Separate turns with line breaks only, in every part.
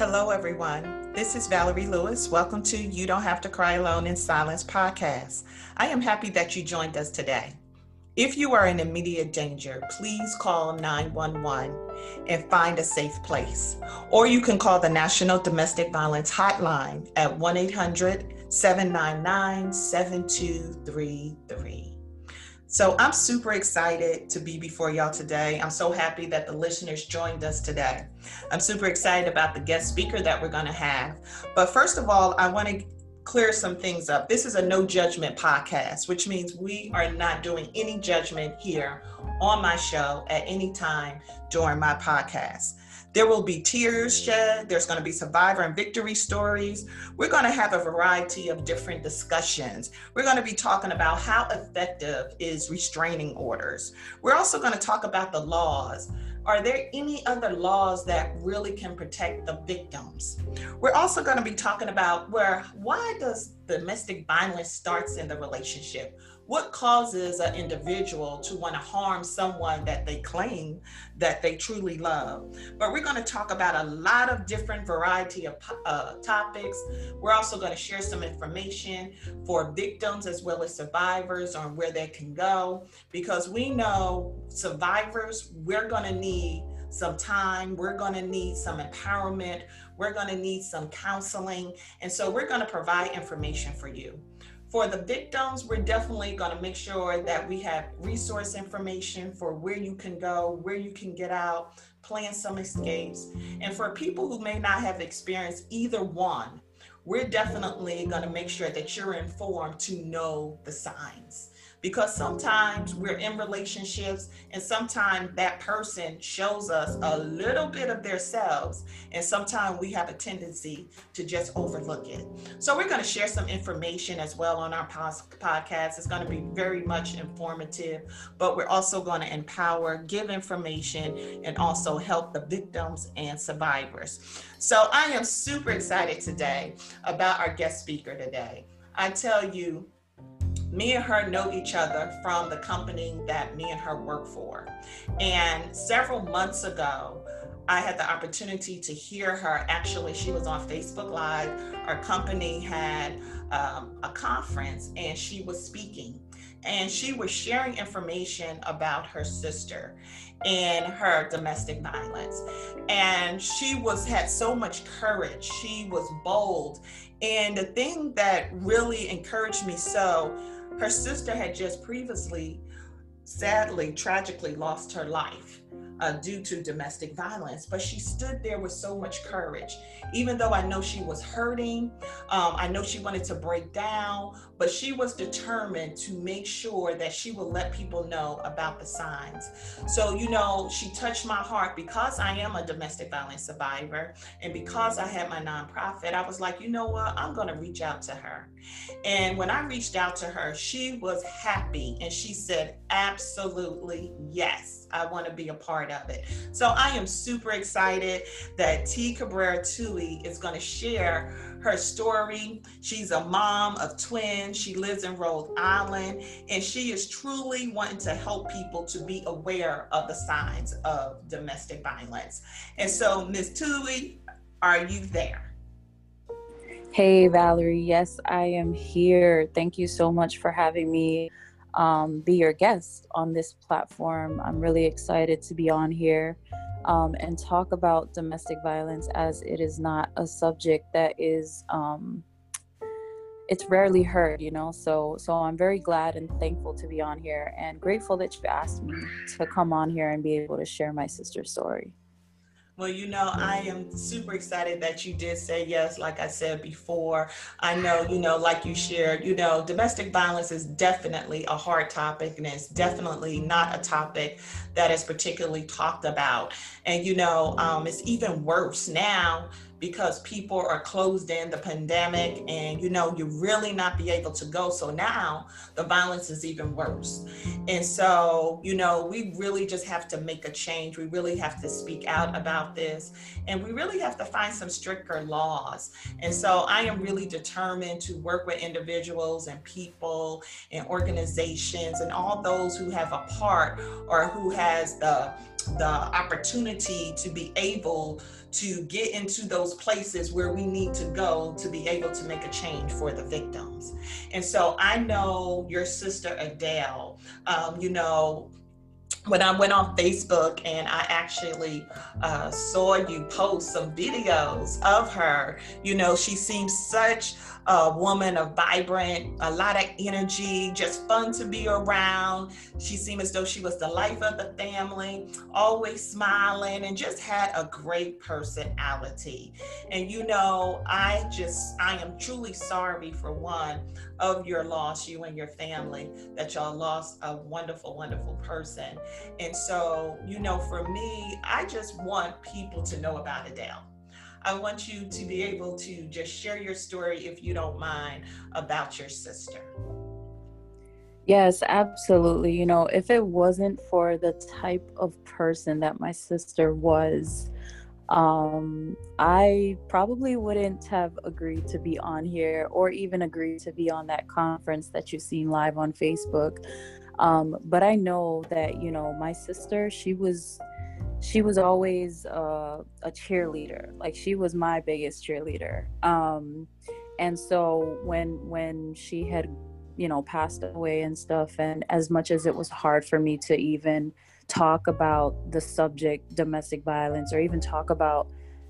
Hello, everyone. This is Valerie Lewis. Welcome to You Don't Have to Cry Alone in Silence podcast. I am happy that you joined us today. If you are in immediate danger, please call 911 and find a safe place. Or you can call the National Domestic Violence Hotline at 1 800 799 7233. So I'm super excited to be before y'all today. I'm so happy that the listeners joined us today. I'm super excited about the guest speaker that we're going to have. But first of all, I want to clear some things up. This is a no judgment podcast, which means we are not doing any judgment here on my show at any time during my podcast. There will be tears shed. There's going to be survivor and victory stories. We're going to have a variety of different discussions. We're going to be talking about how effective is restraining orders. We're also going to talk about the laws. Are there any other laws that really can protect the victims? We're also going to be talking about where why does domestic violence starts in the relationship? What causes an individual to want to harm someone that they claim that they truly love? But we're going to talk about a lot of different variety of uh, topics. We're also going to share some information for victims as well as survivors on where they can go because we know survivors we're going to need some time we're going to need some empowerment we're going to need some counseling and so we're going to provide information for you for the victims, we're definitely going to make sure that we have resource information for where you can go, where you can get out, plan some escapes. And for people who may not have experienced either one, we're definitely going to make sure that you're informed to know the signs because sometimes we're in relationships and sometimes that person shows us a little bit of themselves and sometimes we have a tendency to just overlook it. So we're going to share some information as well on our podcast. It's going to be very much informative but we're also going to empower give information and also help the victims and survivors. So i am super excited today about our guest speaker today. I tell you me and her know each other from the company that me and her work for. And several months ago, I had the opportunity to hear her. Actually, she was on Facebook Live. Our company had um, a conference and she was speaking. And she was sharing information about her sister and her domestic violence. And she was had so much courage. She was bold. And the thing that really encouraged me so her sister had just previously, sadly, tragically lost her life uh, due to domestic violence. But she stood there with so much courage. Even though I know she was hurting, um, I know she wanted to break down, but she was determined to make sure that she would let people know about the signs. So, you know, she touched my heart because I am a domestic violence survivor and because I had my nonprofit, I was like, you know what, I'm going to reach out to her. And when I reached out to her, she was happy and she said, absolutely yes. I want to be a part of it. So I am super excited that T. Cabrera Tui is going to share her story. She's a mom of twins. She lives in Rhode Island, and she is truly wanting to help people to be aware of the signs of domestic violence. And so, Ms. Tui, are you there?
Hey, Valerie. Yes, I am here. Thank you so much for having me um, be your guest on this platform. I'm really excited to be on here um, and talk about domestic violence as it is not a subject that is um, it's rarely heard you know so so i'm very glad and thankful to be on here and grateful that you asked me to come on here and be able to share my sister's story
well, you know, I am super excited that you did say yes. Like I said before, I know, you know, like you shared, you know, domestic violence is definitely a hard topic and it's definitely not a topic that is particularly talked about. And, you know, um, it's even worse now because people are closed in the pandemic and you know you really not be able to go. So now the violence is even worse. And so you know we really just have to make a change. We really have to speak out about this. And we really have to find some stricter laws. And so i am really determined to work with individuals and people and organizations and all those who have a part or who has the the opportunity to be able to get into those places where we need to go to be able to make a change for the victims. And so I know your sister Adele, um, you know, when I went on Facebook and I actually uh, saw you post some videos of her, you know, she seems such a woman of vibrant, a lot of energy, just fun to be around. She seemed as though she was the life of the family, always smiling, and just had a great personality. And you know, I just, I am truly sorry for one of your loss, you and your family, that y'all lost a wonderful, wonderful person. And so, you know, for me, I just want people to know about Adele. I want you to be able to just share your story, if you don't mind, about your sister.
Yes, absolutely. You know, if it wasn't for the type of person that my sister was, um, I probably wouldn't have agreed to be on here or even agreed to be on that conference that you've seen live on Facebook. Um, but I know that, you know, my sister, she was she was always uh, a cheerleader. Like she was my biggest cheerleader. Um, and so when when she had you know passed away and stuff and as much as it was hard for me to even talk about the subject domestic violence or even talk about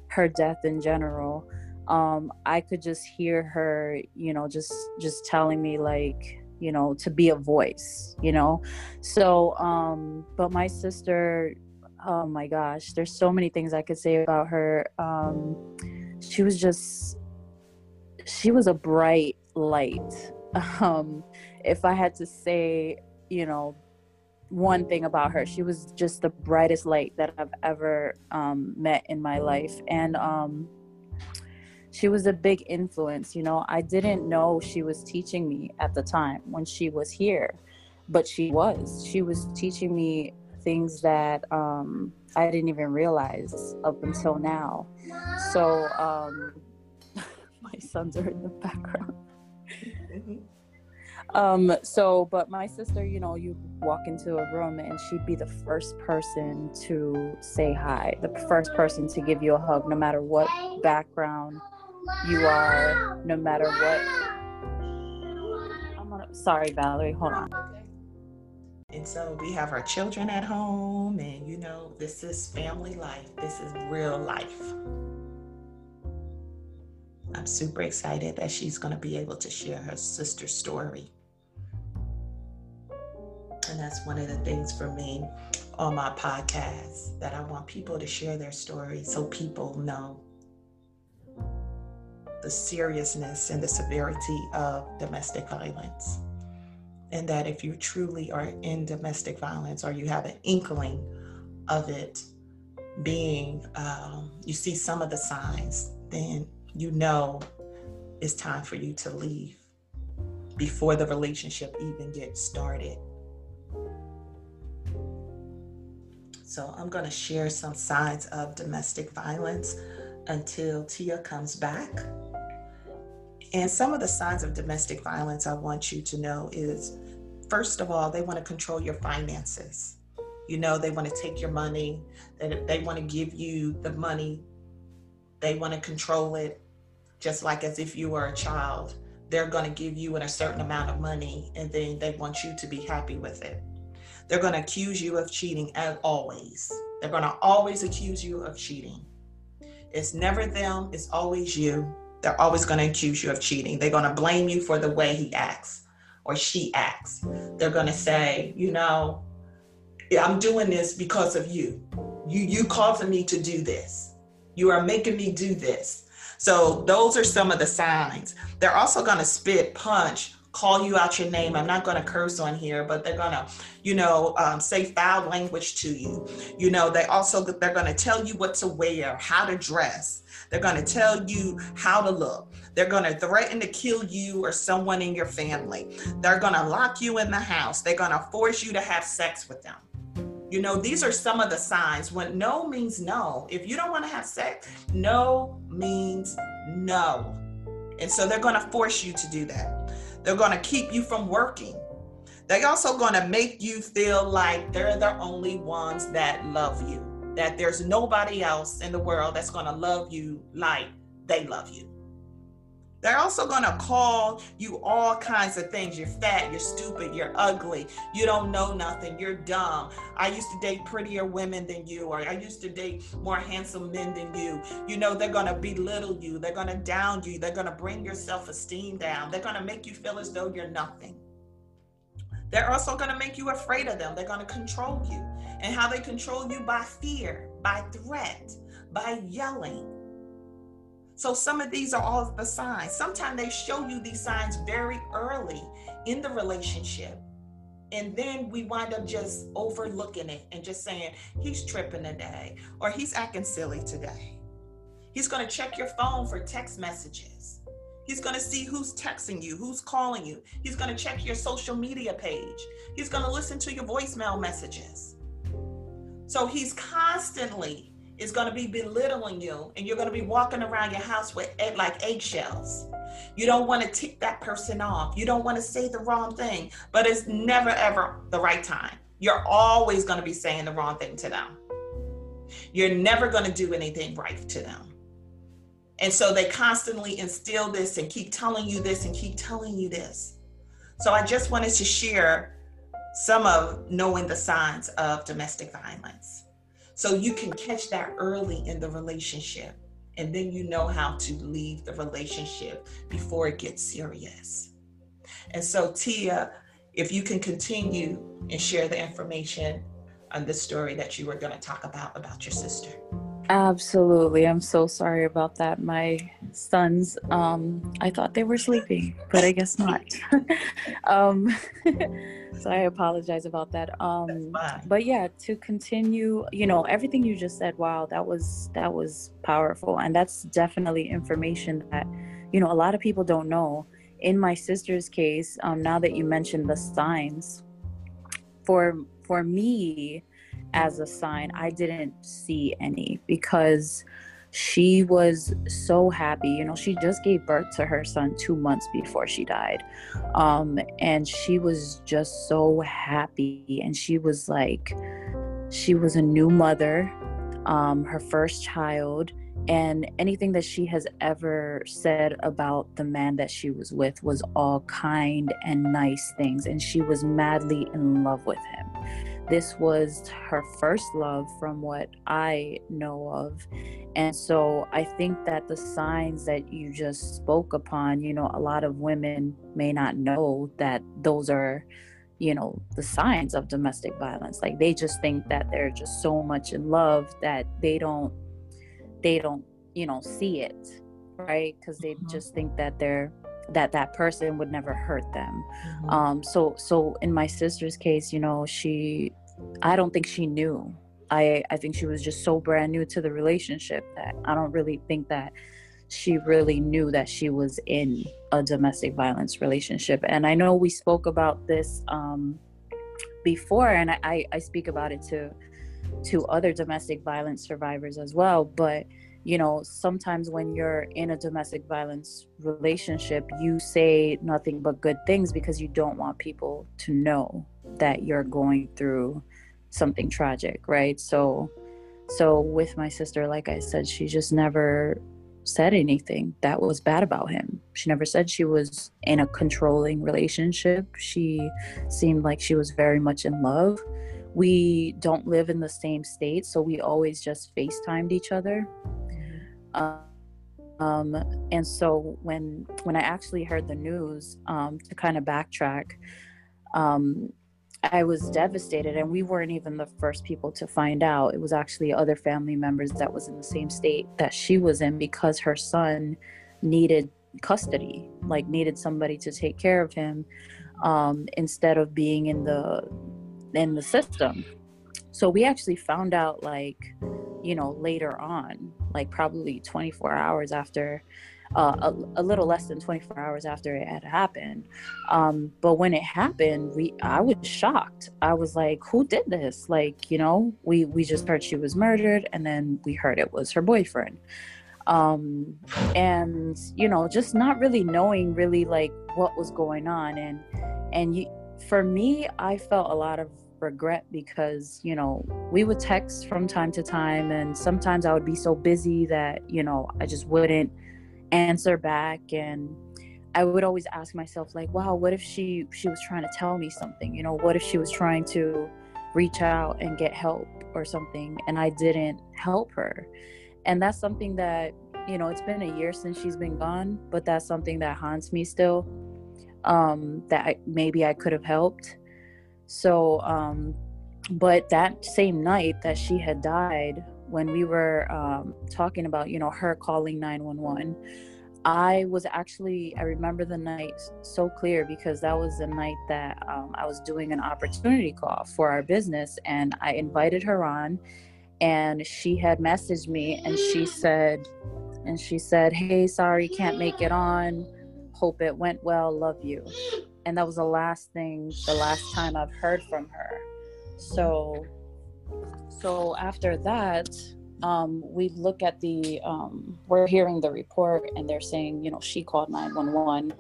her death in general um, i could just hear her you know just just telling me like you know to be a voice you know? So um but my sister oh my gosh, there's so many things I could say about her. Um, she was just, she was a bright light. Um, if I had to say, you know, one thing about her, she was just the brightest light that I've ever um, met in my life. And um, she was a big influence. You know, I didn't know she was teaching me at the time when she was here, but she was. She was teaching me things that um, I didn't even realize up until now. So um, my sons are in the background. um, so, but my sister, you know, you walk into a room and she'd be the first person to say hi, the first person to give you a hug, no matter what background you are, no matter what. I'm gonna, sorry, Valerie, hold on.
And so we have our children at home, and you know, this is family life, this is real life. I'm super excited that she's going to be able to share her sister's story. And that's one of the things for me on my podcast that I want people to share their story so people know the seriousness and the severity of domestic violence and that if you truly are in domestic violence or you have an inkling of it being, um, you see some of the signs, then you know it's time for you to leave before the relationship even gets started. So I'm going to share some signs of domestic violence until Tia comes back. And some of the signs of domestic violence I want you to know is first of all, they want to control your finances. You know, they want to take your money, they, they want to give you the money, they want to control it just like as if you were a child. They're going to give you a certain amount of money and then they want you to be happy with it. They're going to accuse you of cheating as always. They're going to always accuse you of cheating. It's never them, it's always you they're always going to accuse you of cheating. They're going to blame you for the way he acts or she acts. They're going to say, you know, I'm doing this because of you. You you causing me to do this. You are making me do this. So those are some of the signs. They're also going to spit, punch, call you out your name. I'm not going to curse on here, but they're going to, you know, um, say foul language to you. You know, they also they're going to tell you what to wear, how to dress. They're going to tell you how to look. They're going to threaten to kill you or someone in your family. They're going to lock you in the house. They're going to force you to have sex with them. You know, these are some of the signs when no means no. If you don't want to have sex, no means no. And so they're going to force you to do that. They're going to keep you from working. They're also going to make you feel like they're the only ones that love you that there's nobody else in the world that's going to love you like they love you. They're also going to call you all kinds of things. You're fat, you're stupid, you're ugly, you don't know nothing, you're dumb. I used to date prettier women than you, or I used to date more handsome men than you. You know, they're going to belittle you, they're going to down you, they're going to bring your self esteem down, they're going to make you feel as though you're nothing. They're also going to make you afraid of them, they're going to control you. And how they control you by fear, by threat, by yelling so some of these are all the signs. Sometimes they show you these signs very early in the relationship. And then we wind up just overlooking it and just saying, he's tripping today or he's acting silly today. He's going to check your phone for text messages. He's going to see who's texting you, who's calling you. He's going to check your social media page. He's going to listen to your voicemail messages. So he's constantly is going to be belittling you and you're going to be walking around your house with like eggshells. You don't want to tick that person off. You don't want to say the wrong thing, but it's never ever the right time. You're always going to be saying the wrong thing to them. You're never going to do anything right to them. And so they constantly instill this and keep telling you this and keep telling you this. So I just wanted to share some of knowing the signs of domestic violence. So you can catch that early in the relationship. And then you know how to leave the relationship before it gets serious. And so, Tia, if you can continue and share the information on the story that you were going to talk about about your sister.
Absolutely. I'm so sorry about that. My sons, um, I thought they were sleeping, but I guess not. um, so I apologize about that. Um, but yeah, to continue, you know, everything you just said, wow, that was that was powerful, and that's definitely information that, you know, a lot of people don't know. In my sister's case, um, now that you mentioned the signs, for for me, as a sign. I didn't see any because she was so happy. You know, she just gave birth to her son two months before she died. Um, and she was just so happy. And she was like, she was a new mother, um, her first child. And anything that she has ever said about the man that she was with was all kind and nice things. And she was madly in love with him this was her first love from what I know of. And so I think that the signs that you just spoke upon, you know, a lot of women may not know that those are, you know, the signs of domestic violence. Like they just think that they're just so much in love that they don't, they don't, you know, see it, right? Because they mm-hmm. just think that they're that that person would never hurt them mm-hmm. um so so in my sister's case you know she I don't think she knew. I I think she was just so brand new to the relationship that I don't really think that she really knew that she was in a domestic violence relationship. And I know we spoke about this um, before, and I, I speak about it to to other domestic violence survivors as well. But you know, sometimes when you're in a domestic violence relationship, you say nothing but good things because you don't want people to know that you're going through something tragic, right? So so with my sister, like I said, she just never said anything that was bad about him. She never said she was in a controlling relationship. She seemed like she was very much in love. We don't live in the same state, so we always just FaceTimed each other. Um, and so when when I actually heard the news, um, to kind of backtrack, um, I was devastated, and we weren't even the first people to find out. It was actually other family members that was in the same state that she was in because her son needed custody, like needed somebody to take care of him um, instead of being in the in the system. So we actually found out like, you know, later on, like probably 24 hours after uh, a, a, little less than 24 hours after it had happened. Um, but when it happened, we I was shocked. I was like, "Who did this?" Like, you know, we we just heard she was murdered, and then we heard it was her boyfriend. Um, and you know, just not really knowing really like what was going on, and and you, for me, I felt a lot of regret because you know we would text from time to time and sometimes i would be so busy that you know i just wouldn't answer back and i would always ask myself like wow what if she she was trying to tell me something? You know what if she was trying to reach out and get help or something and i didn't help her? And that's something that you know it's been a year since she's been gone but that's something that haunts me still um that I, maybe i could have helped so um but that same night that she had died when we were um talking about you know her calling 911 I was actually, I remember the night so clear because that was the night that um, I was doing an opportunity call for our business and I invited her on and she had messaged me and she said, and she said, Hey, sorry, can't make it on. Hope it went well. Love you. And that was the last thing, the last time I've heard from her. So, so after that, um, we look at the um, we're hearing the report and they're saying you know she called 911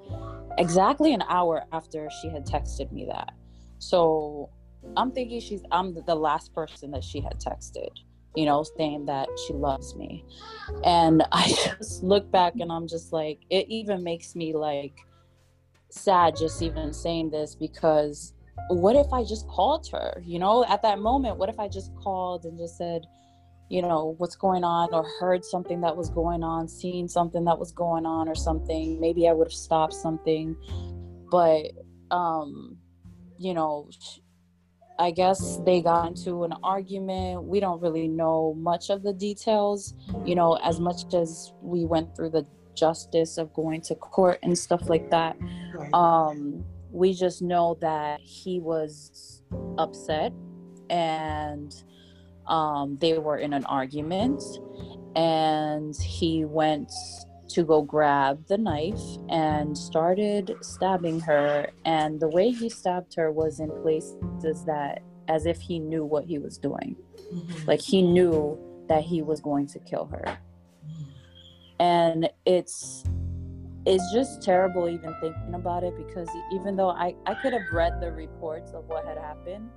exactly an hour after she had texted me that so i'm thinking she's i'm the last person that she had texted you know saying that she loves me and i just look back and i'm just like it even makes me like sad just even saying this because what if i just called her you know at that moment what if i just called and just said you know what's going on or heard something that was going on seen something that was going on or something maybe i would have stopped something but um you know i guess they got into an argument we don't really know much of the details you know as much as we went through the justice of going to court and stuff like that. Um we just know that he was upset and um, they were in an argument and he went to go grab the knife and started stabbing her. And the way he stabbed her was in places that as if he knew what he was doing. Mm-hmm. like he knew that he was going to kill her and it's it's just terrible even thinking about it because even though I, I could have read the reports of what had happened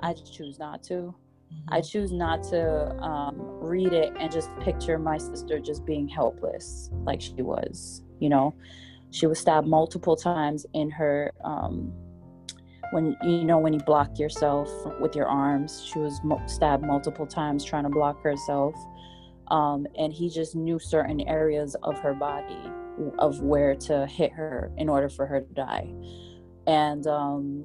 i choose not to Mm-hmm. I choose not to um, read it and just picture my sister just being helpless like she was. You know, she was stabbed multiple times in her. Um, when you know when you block yourself with your arms, she was mo- stabbed multiple times trying to block herself, um, and he just knew certain areas of her body of where to hit her in order for her to die, and um,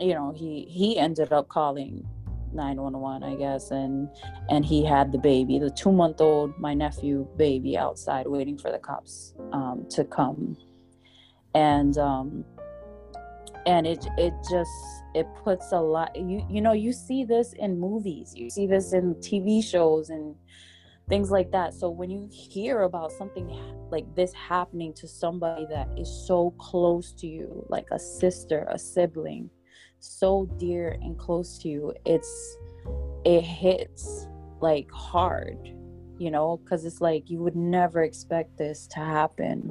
you know he he ended up calling 911 i guess and and he had the baby the two month old my nephew baby outside waiting for the cops um, to come. And um and it it just it puts a lot you you know you see this in movies you see this in tv shows and things like that. So when you hear about something like this happening to somebody that is so close to you like a sister a sibling so dear and close to you it's it hits like hard you know? Because it's like you would never expect this to happen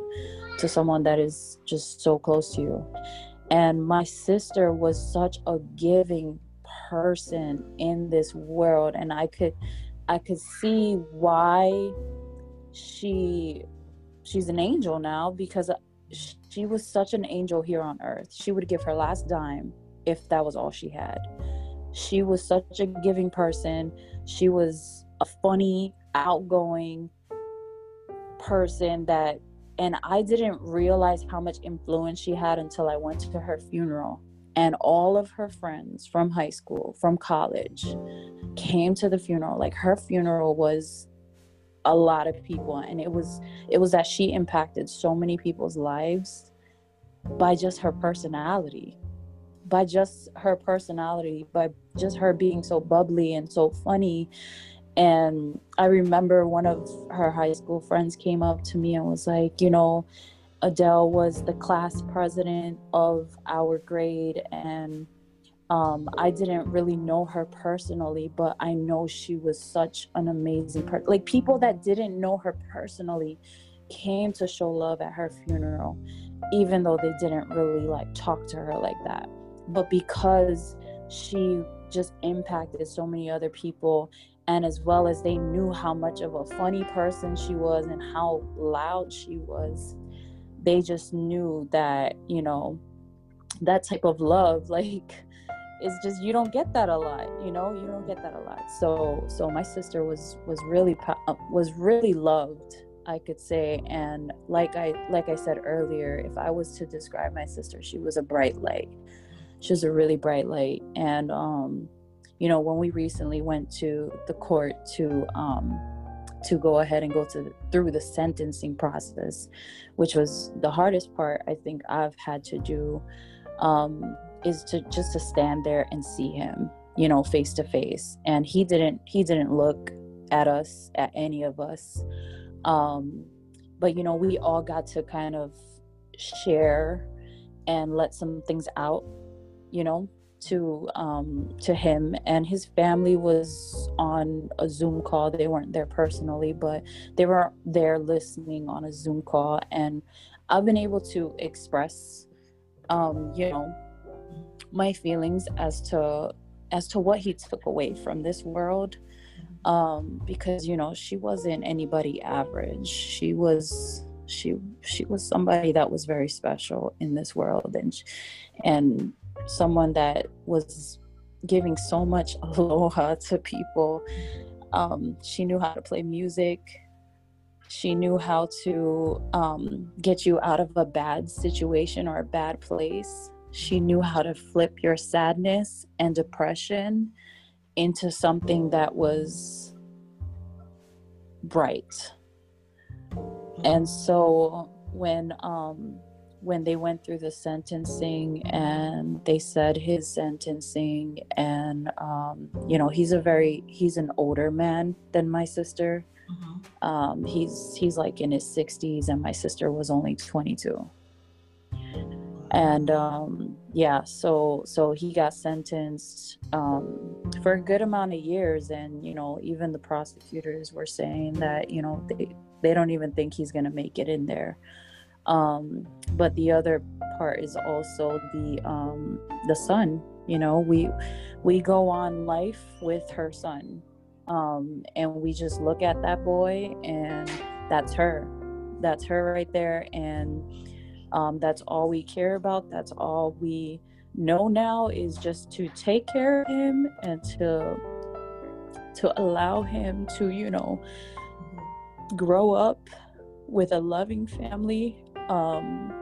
to someone that is just so close to you. And my sister was such a giving person in this world and i could i could see why she she's an angel now because uh, she was such an angel here on earth she would give her last dime if that was all she had. She was such a giving person. She was a funny, outgoing person that and I didn't realize how much influence she had until I went to her funeral. And all of her friends from high school, from college, came to the funeral. Like her funeral was a lot of people and it was it was that she impacted so many people's lives by just her personality by just her personality, by just her being so bubbly and so funny. And I remember one of her high school friends came up to me and was like, you know, Adele was the class president of our grade and um, I didn't really know her personally, but I know she was such an amazing person. Like people that didn't know her personally came to show love at her funeral, even though they didn't really like talk to her like that but because she just impacted so many other people and as well as they knew how much of a funny person she was and how loud she was they just knew that you know that type of love like it's just you don't get that a lot you know you don't get that a lot. So so my sister was was really uh, was really loved i could say. And like i like i said earlier if i was to describe my sister she was a bright light. She was a really bright light. And um you know when we recently went to the court to um to go ahead and go to through the sentencing process which was the hardest part i think i've had to do um is to just to stand there and see him you know face to face and he didn't he didn't look at us at any of us. Um but you know we all got to kind of share and let some things out you know to um to him and his family was on a zoom call. They weren't there personally but they were there listening on a zoom call and i've been able to express um you know my feelings as to as to what he took away from this world um because you know she wasn't anybody average. She was she she was somebody that was very special in this world and and someone that was giving so much aloha to people. Um she knew how to play music. She knew how to um, get you out of a bad situation or a bad place. She knew how to flip your sadness and depression into something that was bright. And so when um when they went through the sentencing and they said his sentencing and um you know he's a very he's an older man than my sister. Mm-hmm. um he's he's like in his 60s and my sister was only 22 and um, yeah so so he got sentenced um, for a good amount of years and you know even the prosecutors were saying that you know they they don't even think he's going to make it in there um, but the other part is also the um, the son you know we we go on life with her son um, and we just look at that boy and that's her that's her right there and um, that's all we care about. That's all we know now is just to take care of him and to to allow him to, you know, grow up with a loving family. Um,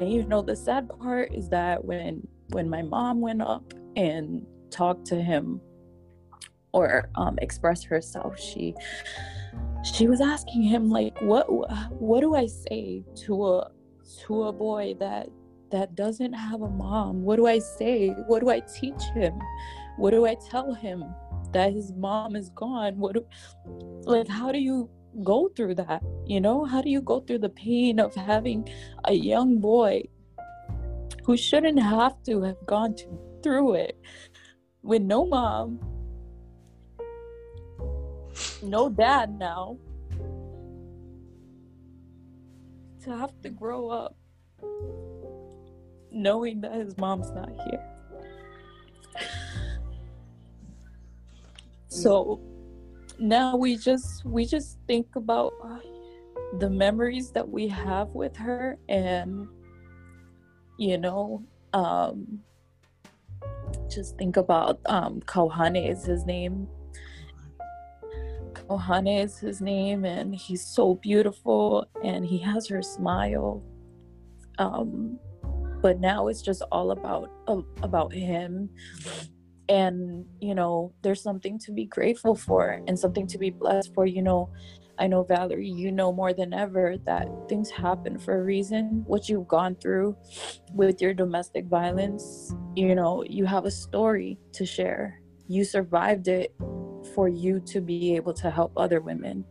and you know, the sad part is that when when my mom went up and talked to him or um, expressed herself, she she was asking him like, what what do I say to a to a boy that that doesn't have a mom? What do i say? What do i teach him? What do i tell him that his mom is gone? What do, like how do you go through that you know how do you go through the pain of having a young boy who shouldn't have to have gone to, through it with no mom no dad now to have to grow up knowing that his mom's not here. So now we just we just think about the memories that we have with her and you know um just think about um Kohane is his name Ohane is his name, and he's so beautiful, and he has her smile. Um, but now it's just all about uh, about him, and you know, there's something to be grateful for and something to be blessed for. You know, I know Valerie, you know more than ever that things happen for a reason. What you've gone through with your domestic violence, you know, you have a story to share. You survived it for you to be able to help other women.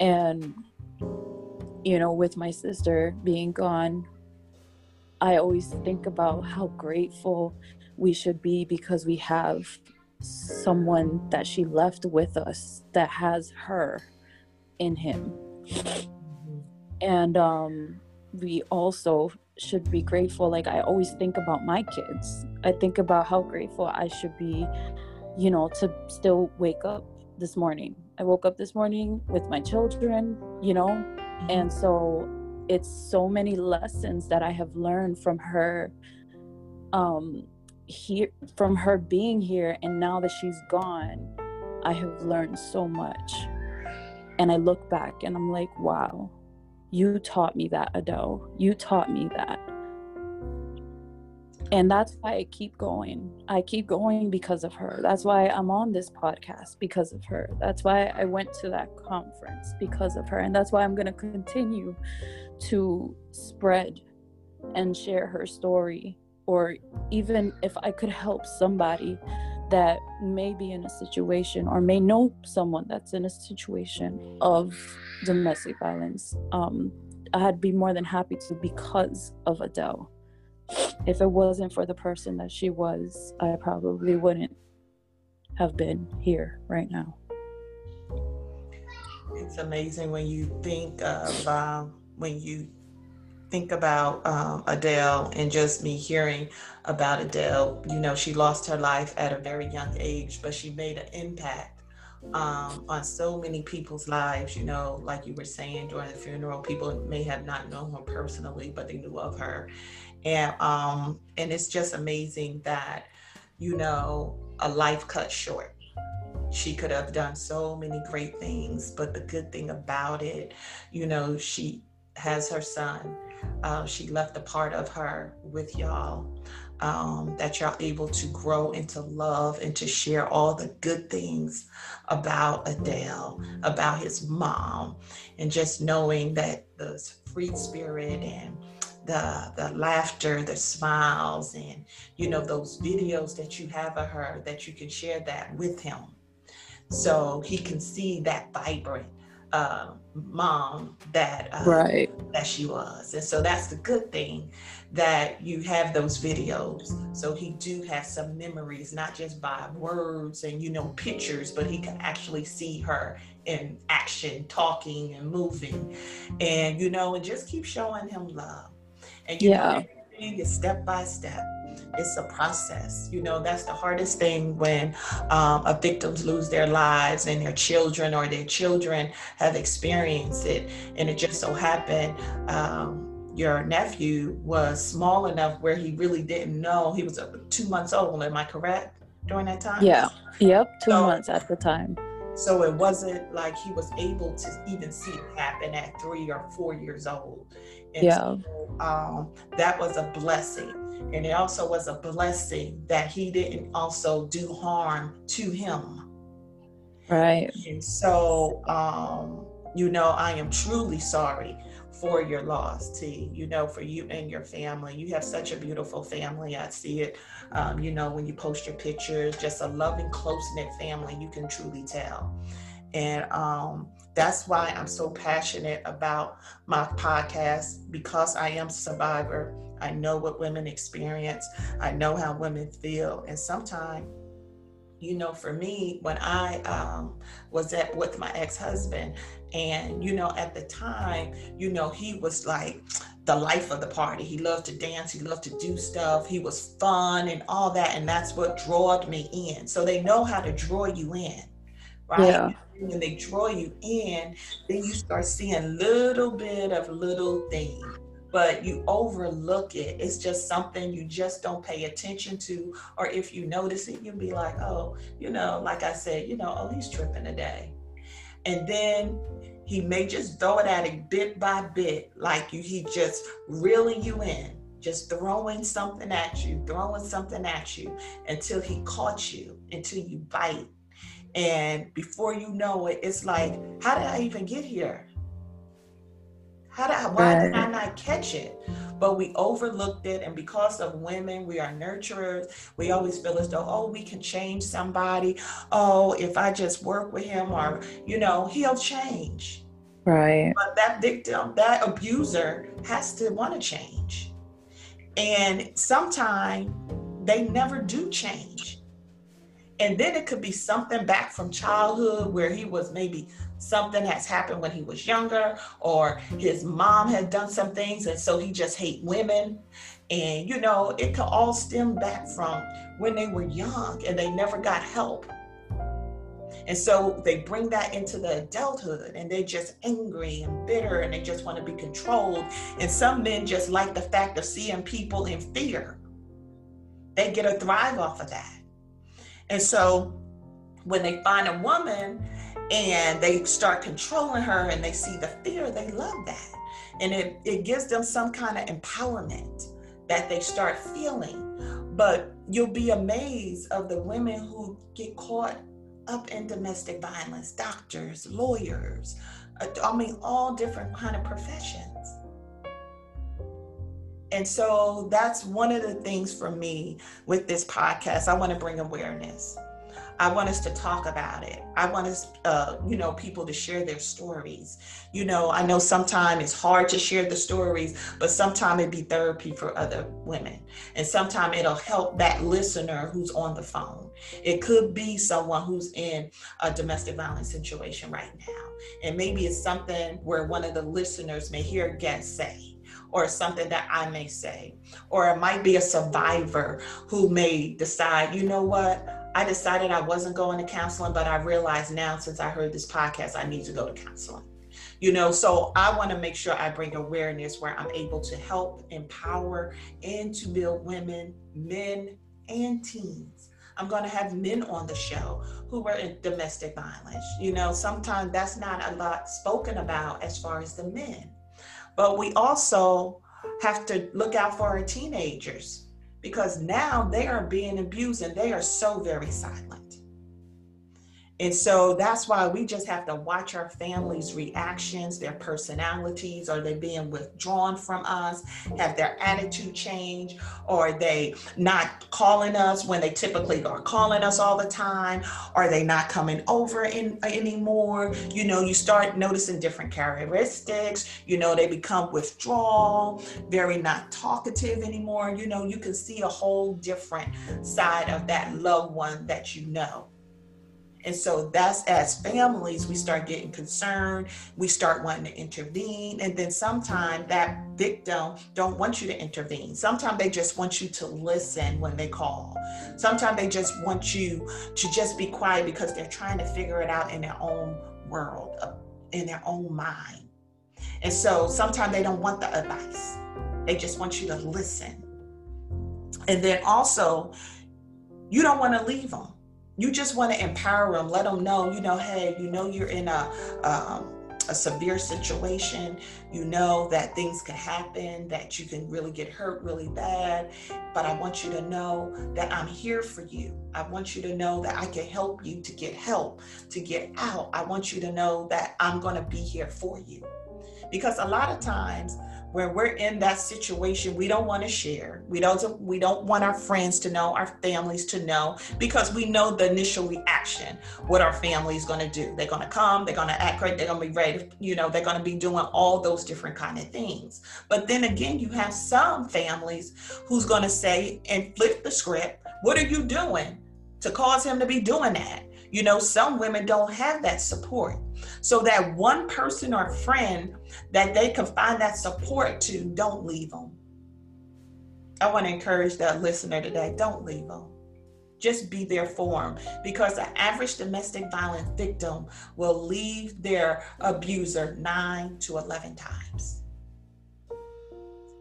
And, you know, with my sister being gone, I always think about how grateful we should be because we have someone that she left with us that has her in him. And um, we also should be grateful. Like, I always think about my kids. I think about how grateful I should be you know, to still wake up this morning. I woke up this morning with my children, you know, mm-hmm. and so it's so many lessons that I have learned from her um here from her being here and now that she's gone, I have learned so much. And I look back and I'm like, wow, you taught me that, Adele. You taught me that. And that's why i keep going. I keep going because of her. That's why i'm on this podcast because of her. That's why i went to that conference because of her. And that's why i'm going to continue to spread and share her story or even if i could help somebody that may be in a situation or may know someone that's in a situation of domestic violence um, i'd be more than happy to because of adele if it wasn't for the person that she was, I probably wouldn't have been here right now.
It's amazing when you think of um, when you think about um, Adele and just me hearing about Adele. You know, she lost her life at a very young age, but she made an impact um, on so many people's lives. You know, like you were saying during the funeral, people may have not known her personally, but they knew of her and um and it's just amazing that you know a life cut short she could have done so many great things but the good thing about it you know she has her son uh, she left a part of her with y'all um, that y'all able to grow into love and to share all the good things about Adele, about his mom, and just knowing that the free spirit and the the laughter, the smiles, and you know those videos that you have of her that you can share that with him, so he can see that vibrant uh, mom that uh,
right
that she was, and so that's the good thing that you have those videos. So he do have some memories, not just by words and you know pictures, but he can actually see her in action, talking and moving, and you know, and just keep showing him love and you yeah. know everything is step by step. It's a process. You know that's the hardest thing when um, a victims lose their lives and their children or their children have experienced it. And it just so happened um, your nephew was small enough where he really didn't know. He was uh, two months old. Am i correct during that time?
Yeah. Yep. Two so, months at the time.
So it wasn't like he was able to even see it happen at three or four years old and
yeah. So,
um, that was a blessing. And it also was a blessing that he didn't also do harm to him.
Right.
And so, um, you know, I am truly sorry for your loss, T. You know, for you and your family. You have such a beautiful family. I see it, um, you know, when you post your pictures, just a loving, close knit family, you can truly tell. And um, that's why I'm so passionate about my podcast because I am a survivor. I know what women experience. I know how women feel. And sometimes, you know, for me, when I um, was at with my ex-husband, and you know, at the time, you know, he was like the life of the party. He loved to dance. He loved to do stuff. He was fun and all that, and that's what drawed me in. So they know how to draw you in, right?
Yeah
when they draw you in, then you start seeing little bit of little things but you overlook it. It's just something you just don't pay attention to. Or if you notice it, you'll be like, oh, you know, like I said, you know, oh, he's tripping today. And then he may just throw it at it bit by bit, like you, he just reeling you in, just throwing something at you, throwing something at you until he caught you, until you bite and before you know it, it's like, how did I even get here? How did I, why did I not catch it? But we overlooked it. And because of women, we are nurturers. We always feel as though, oh, we can change somebody. Oh, if I just work with him or, you know, he'll change.
Right.
But that victim, that abuser has to want to change. And sometimes they never do change And then it could be something back from childhood where he was maybe something has happened when he was younger, or his mom had done some things, and so he just hate women. And you know, it could all stem back from when they were young and they never got help. And so they bring that into the adulthood and they're just angry and bitter and they just want to be controlled. And some men just like the fact of seeing people in fear. They get a thrive off of that. And so when they find a woman and they start controlling her and they see the fear, they love that. And it, it gives them some kind of empowerment that they start feeling. But you'll be amazed of the women who get caught up in domestic violence, doctors, lawyers, uh, I mean, all different kind of professions. And so that's one of the things for me with this podcast. I want to bring awareness. I want us to talk about it. I want us, uh, you know, people to share their stories. You know, I know sometimes it's hard to share the stories, but sometimes it be therapy for other women. And sometimes it'll help that listener who's on the phone. It could be someone who's in a domestic violence situation right now. And maybe it's something where one of the listeners may hear a guest say, or something that I may say. Or it might be a survivor who may decide, you know what, I decided I wasn't going to counseling, but I realized now since I heard this podcast, I need to go to counseling. You know, so I want to make sure I bring awareness where I'm able to help, empower, and to build women, men, and teens. I'm going to have men on the show who were in domestic violence. You know, sometimes that's not a lot spoken about as far as the men. But we also have to look out for our teenagers because now they are being abused and they are so very silent. And so that's why we just have to watch our families' reactions, their personalities. Are they being withdrawn from us? Have their attitude changed? Or are they not calling us when they typically are calling us all the time? Are they not coming over in, anymore? You know, you start noticing different characteristics. You know, they become withdrawal, very not talkative anymore. You know, you can see a whole different side of that loved one that you know. And so that's as families, we start getting concerned, we start wanting to intervene. And then sometimes that victim don't want you to intervene. Sometimes they just want you to listen when they call. Sometimes they just want you to just be quiet because they're trying to figure it out in their own world, uh, in their own mind. And so sometimes they don't want the advice. They just want you to listen. And then also, you don't want to leave them you just want to empower them. Let them know you know hey you know you're in a um, a severe situation you know that things can happen that you can really get hurt really bad but i want you to know that i'm here for you. I want you to know that i can help you to get help to get out. I want you to know that i'm going to be here for you. Because a lot of times where we're in that situation we don't want to share. We don't we don't want our friends to know our families to know because we know the initial reaction what our family is going to do. They're going to come they're going to act right they're going to be ready you know they're going to be doing all those different kind of things but then again you have some families who's going to say and flip the script what are you doing to cause him to be doing that you know, some women don't have that support. So that one person or friend that they can find that support to, don't leave them. I want to encourage that listener today, don't leave them. Just be there for them because the average domestic violence victim will leave their abuser nine to 11 times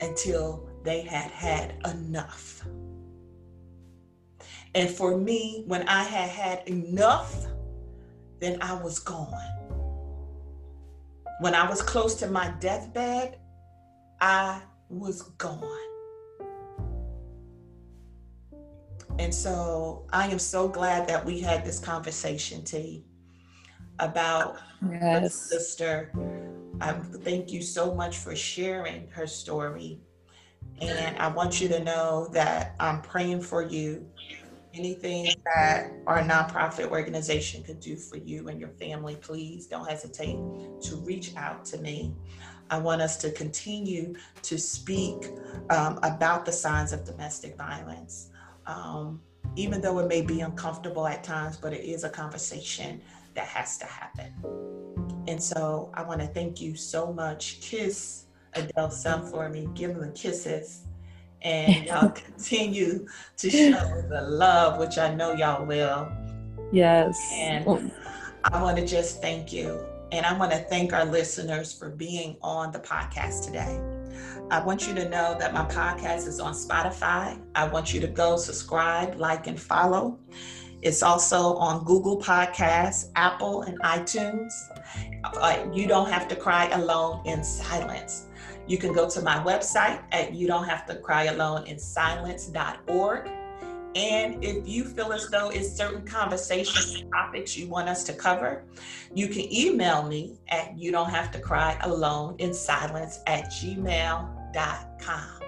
until they had had enough. And for me, when I had had enough, then I was gone. When I was close to my deathbed, I was gone. And so I am so glad that we had this conversation, T, about yes. sister. I thank you so much for sharing her story. And I want you to know that I'm praying for you anything that our nonprofit organization could do for you and your family, please don't hesitate to reach out to me. I want us to continue to speak um, about the signs of domestic violence. Um, even though it may be uncomfortable at times, but it is a conversation that has to happen. And so I want to thank you so much. Kiss Adele Sun for me. Give them kisses. And y'all continue to show the love, which I know y'all will.
Yes.
And I want to just thank you. And I want to thank our listeners for being on the podcast today. I want you to know that my podcast is on Spotify. I want you to go subscribe, like, and follow. It's also on Google Podcasts, Apple, and iTunes. Uh, you don't have to cry alone in silence. You can go to my website at you don't have to cry alone in silence.org. And if you feel as though it's certain conversation topics you want us to cover, you can email me at you don't have to cry alone in silence at gmail.com.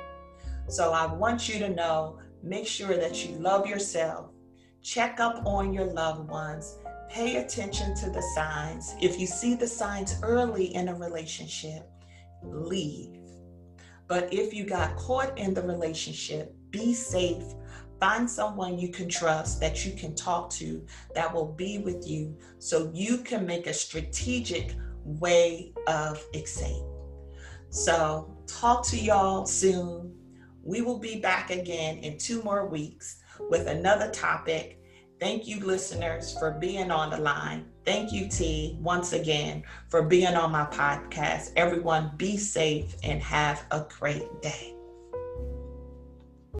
So I want you to know make sure that you love yourself, check up on your loved ones, pay attention to the signs. If you see the signs early in a relationship, leave. But if you got caught in the relationship, be safe. Find someone you can trust that you can talk to that will be with you so you can make a strategic way of escape. So, talk to y'all soon. We will be back again in two more weeks with another topic. Thank you, listeners, for being on the line. Thank you, T, once again for being on my podcast. Everyone, be safe and have a great day.